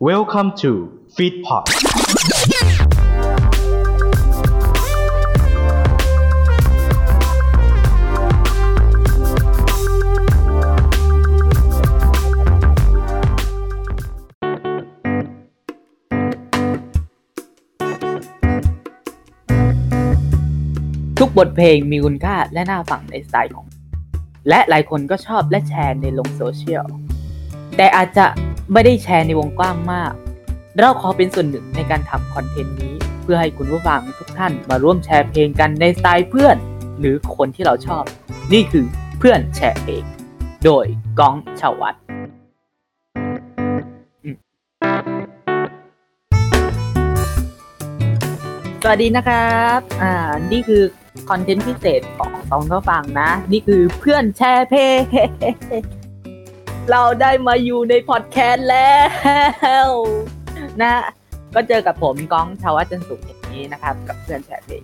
Welcome to Feedpot ทุกบทเพลงมีคุณค่าและน่าฟังในสไตล์ของ และหลายคนก็ชอบและแชร์ในลงโซเชียล แต่อาจจะ ไม่ได้แชร์ในวงกว้างมาก เราขอเป็นส่วนหนึ่งในการทำคอนเทนต์นี้ เพื่อให้คุณผู้ฟังทุกท่านมาร่วมแชร์เพลงกันในสไตล์เพื่อน หรือคนที่เราชอบ นี่คือเพื่อนแชร์เพลงโดยก้องชาววัดสวัสดีนะครับ อ่า นี่คือคอนเทนต์พิเศษของสองก็ฟังนะ นี่คือเพื่อนแชร์เพลง เราได้มาอยู่ในพอดแคสต์แล้วนะ ก็เจอกับผมก้องชาววัจันสุขอย่างนี้นะครับ กับเพื่อนแชร์เพลง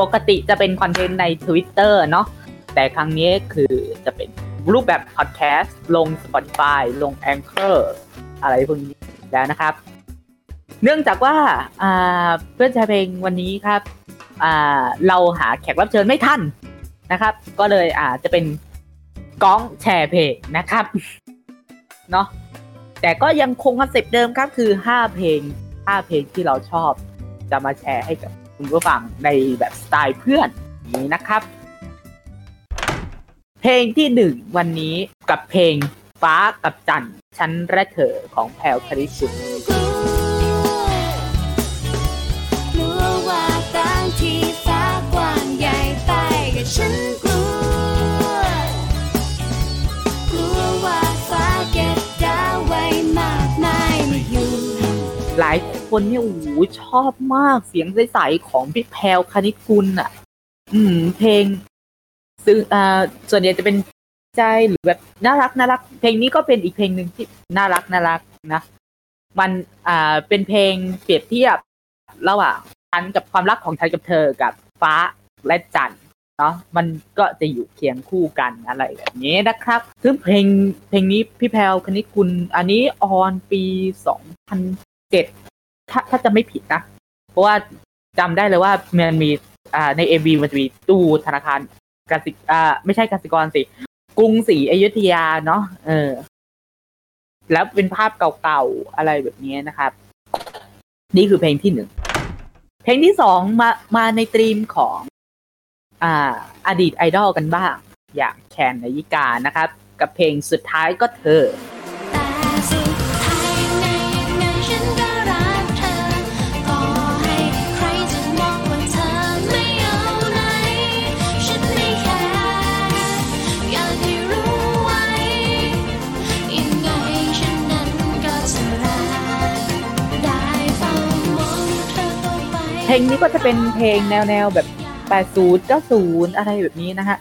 ปกติจะเป็นคอนเทนต์ใน Twitter เนาะแต่ครั้งนี้คือจะเป็นรูปแบบพอดแคสต์ลง Spotify ลง Anchor อะไรพวกนี้แล้วนะครับ เนื่องจากว่าเพื่อนแชร์เพลงวันนี้ครับเราหาแขกรับเชิญไม่ทันนะครับ ก็เลยอาจจะเป็น ก้องแชร์เพลงนะครับเนาะแต่ก็ยังคงคอนเซปต์เดิมครับคือ 5 เพลง 5 เพลงที่เราชอบ จะมาแชร์ให้กับคุณผู้ฟังในแบบสไตล์เพื่อนนี้นะครับ เพลงที่หนึ่งวันนี้กับเพลงฟ้ากับจันทร์ฉันและเธอของแพลวคริสุท หลายคนเนี่ยโอ้โหชอบมากเสียงใสๆของพี่แพลวคณิตกุลอะ อืม เพลง ซึ่งอ่าส่วนใหญ่จะเป็นใจหรือแบบน่ารักน่ารัก เพลงนี้ก็เป็นอีกเพลงหนึ่งที่น่ารักน่ารักนะ มันอ่าเป็นเพลงเปรียบเทียบระหว่างฉันกับความรักของฉันกับเธอกับฟ้าและจันเนาะมันก็จะอยู่เคียงคู่กันอะไรแบบนี้นะครับ ซึ่งเพลงเพลงนี้พี่แพลวคณิตกุลอันนี้ออนปีสองพัน เจ็ดถ้าถ้าจะไม่ผิดนะ เพราะว่าจำได้เลยว่ามันมีอ่าในเอวีมันจะมีตู้ธนาคารกสิอ่าไม่ใช่กสิกรสิ กรุงศรีอยุธยาเนาะเออ แล้วเป็นภาพเก่าๆอะไรแบบนี้นะครับ นี่คือเพลงที่หนึ่งเพลงที่สองมามาในตรีมของ อ่า อดีตไอดอลกันบ้าง อย่างแคนนายิกานะครับ กับเพลงสุดท้ายก็เธอ เพลงนี้ก็จะเป็นเพลงแนวแนวแบบ 80 90 อะไรแบบนี้นะฮะ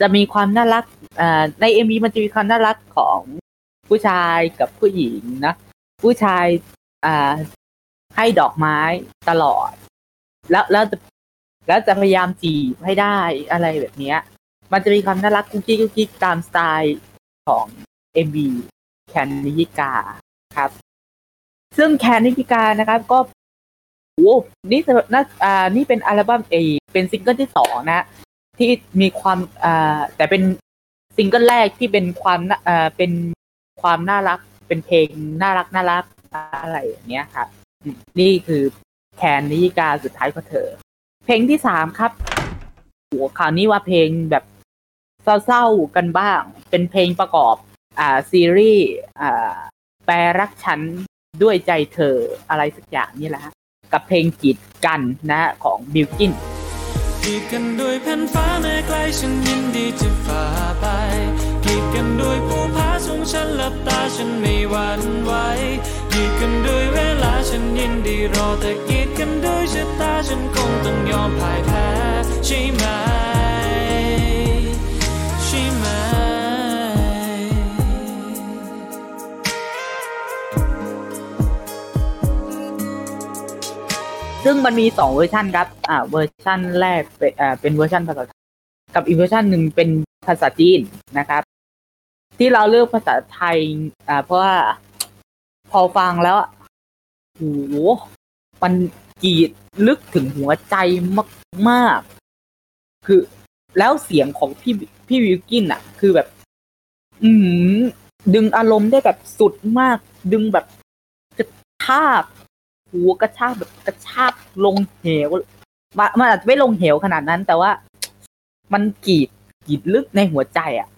จะมีความน่ารักอ่าในเอ็มวีมันจะมีความน่ารักของผู้ชายกับผู้หญิงนะ ผู้ชายอ่าให้ดอกไม้ตลอด แล้วแล้วจะแล้วจะพยายามจีบให้ได้อะไรแบบเนี้ย มันจะมีความน่ารักกุ๊กกิ๊กกุ๊กกิ๊กตามสไตล์ของเอ็มวีแคนนายิกาครับ ซึ่งแคนนายิกานะครับ ก็ โอ้นี่น่าอ่านี่เป็นอัลบั้มเอเป็นซิงเกิลที่สองนะ ที่มีความอ่าแต่เป็นซิงเกิลแรกที่เป็นความอ่าเป็นความน่ารัก เป็นเพลงน่ารักน่ารักอะไรอย่างเงี้ยครับนี่คือแคนนายิกาสุดท้ายก็เธอ เพลงที่สามครับหัวคราวนี้ว่าเพลงแบบเศร้าๆกันบ้าง เป็นเพลงประกอบ อ่าซีรีส์อ่าแปรรักฉันด้วยใจเธออะไรสักอย่างนี่แหละฮะ กับเพลงกีดกันนะฮะของบิลกินกีดกันด้วยแผ่นฟ้าแม้ไกลฉันยินดีจะฝ่าไปกีดกันด้วยภูผาสูงฉันหลับตาฉันไม่หวั่นไหวกีดกันด้วยเวลาฉันยินดีรอแต่กีดกันด้วยชะตาฉันคงต้องยอมพ่ายแพ้ใช่ไหม ซึ่งมันมีสองเวอร์ชันครับ อ่า เวอร์ชันแรกเป็นอ่าเป็นเวอร์ชันภาษาไทยกับอีกเวอร์ชันหนึ่งเป็นภาษาจีนนะครับ ที่เราเลือกภาษาไทย อ่า เพราะว่าพอฟังแล้วอะโอ้โหมันกรีดลึกถึงหัวใจมากๆ คือแล้วเสียงของพี่พี่วิวกินอะคือแบบ อือหือดึงอารมณ์ได้แบบสุดมาก ดึงแบบกระชาก หัวกระชากแบบกระชากลงเหวมันอาจจะไม่ลงเหวขนาดนั้น แต่ว่ามันกีดกีดลึกในหัวใจอะ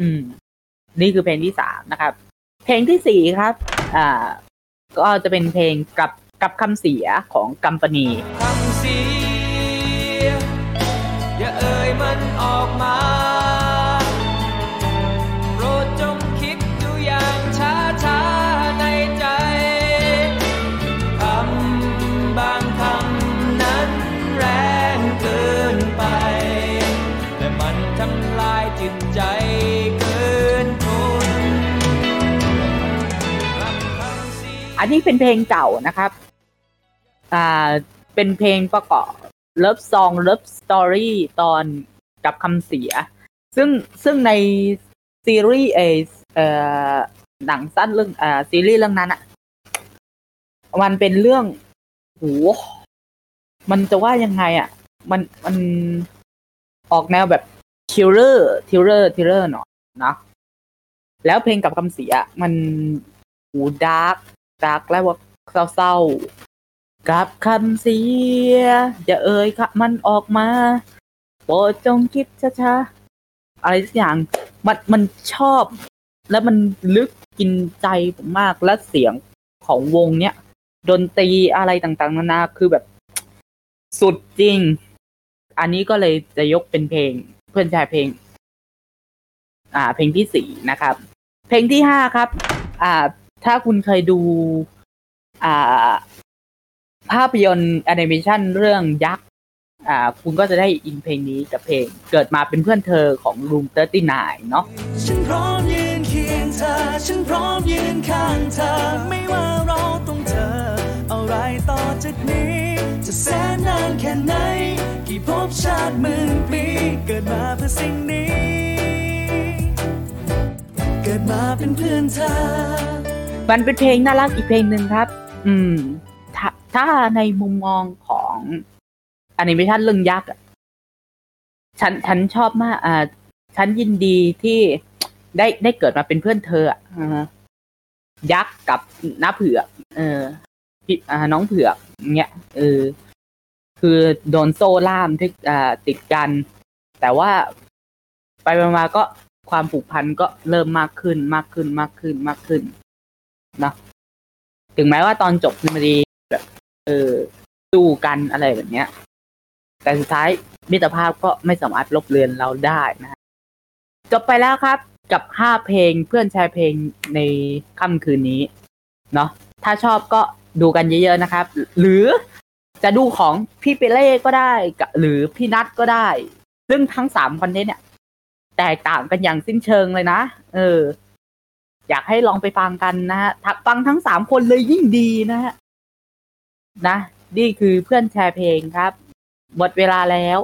อืม นี่คือเพลงที่สามนะครับ เพลงที่สี่ครับ อ่า ก็จะเป็นเพลงกับกับคำเสียของกัมปนีคำเสีย อันนี้เป็นเพลงเก่านะครับ อ่า เป็นเพลงประกอบ Love Song Love Story ตอนกลับคำเสีย ซึ่งซึ่งในซีรีส์เอเอ่อหนังสั้นเรื่องอ่าซีรีส์เรื่องนั้นอะมันเป็นเรื่องโหมันจะว่ายังไงอะมันมันออกแนวแบบ thriller thriller thriller หน่อยนะแล้วเพลงกับคำเสีย มันหูดาร์ก รักและว่าเศร้าๆกับคำเสีย จะเอ่ยค่ะมันออกมาโปรดจงคิดช้าๆอะไรสักอย่างมันมันชอบ แล้วมันลึกกินใจผมมากและเสียงของวงเนี้ยดนตรีอะไรต่างๆนานาคือแบบสุดจริง อันนี้ก็เลยจะยกเป็นเพลงเพื่อนชายเพลง อ่า เพลงที่สี่นะครับ เพลงที่ห้าครับ อ่า ถ้าคุณเคยดู อ่า ภาพยนตร์แอนิเมชันเรื่องยักษ์อ่า คุณก็จะได้อินเพลงนี้กับเพลง เกิดมาเป็นเพื่อนเธอของ Room 39เนาะฉันพร้อมยืนเคียงเธอ ฉันพร้อมยืนข้างเธอ ไม่ว่าเราต้องเจออะไรต่อจากนี้ จะแสนนานแค่ไหน กี่ภพชาติหมื่นปี เกิดมาเพื่อสิ่งนี้ เกิดมาเป็นเพื่อนเธอ มันเป็นเพลงน่ารักอีกเพลงหนึ่งครับ อืม ถ้าถ้าในมุมมองของอนิเมชันเรื่องยักษ์อะฉันฉันชอบมาก อ่า ฉันยินดีที่ได้ได้เกิดมาเป็นเพื่อนเธออะอ่ายักษ์กับน้าเผือกเออพี่อ่าน้องเผือกเงี้ยเออคือโดนโซ่ล่ามที่อ่าติดกัน แต่ว่าไปมาก็ความผูกพันก็เริ่มมากขึ้นมากขึ้นมากขึ้นมากขึ้น เนอะถึงแม้ว่าตอนจบมันจะแบบเออสู้กันอะไรแบบเนี้ย แต่สุดท้ายมิตรภาพก็ไม่สามารถลบเลือนเราได้นะจบไปแล้วครับ กับห้าเพลงเพื่อนแชร์เพลงในค่ำคืนนี้ เนาะถ้าชอบก็ดูกันเยอะๆนะครับ หรือจะดูของพี่เปเล่ก็ได้ หรือพี่นัทก็ได้ ซึ่งทั้งสามคอนเทนต์เนี่ย แตกต่างกันอย่างสิ้นเชิงเลยนะ เออ อยากให้ลองไปฟังกันนะฮะฟังทั้งสามคนเลยยิ่งดีนะฮะนะนี่คือเพื่อนแชร์เพลงครับ หมดเวลาแล้ว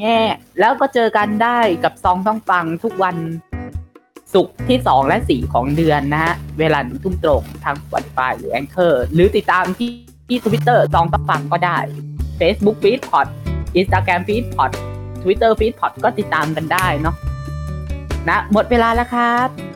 แง่แล้วก็เจอกันได้กับซองต้องฟังทุกวันศุกร์ที่สองและสี่ของเดือนนะฮะ เวลาหนึ่งทุ่มตรงทาง Spotify หรือ Anchor หรือติดตามที่ที่ทวิตเตอร์ซองต้องฟังก็ได้ Facebook Feed Pod Instagram Feed Pod Twitter Feed Pod ก็ติดตามกันได้เนาะนะหมดเวลาแล้วครับ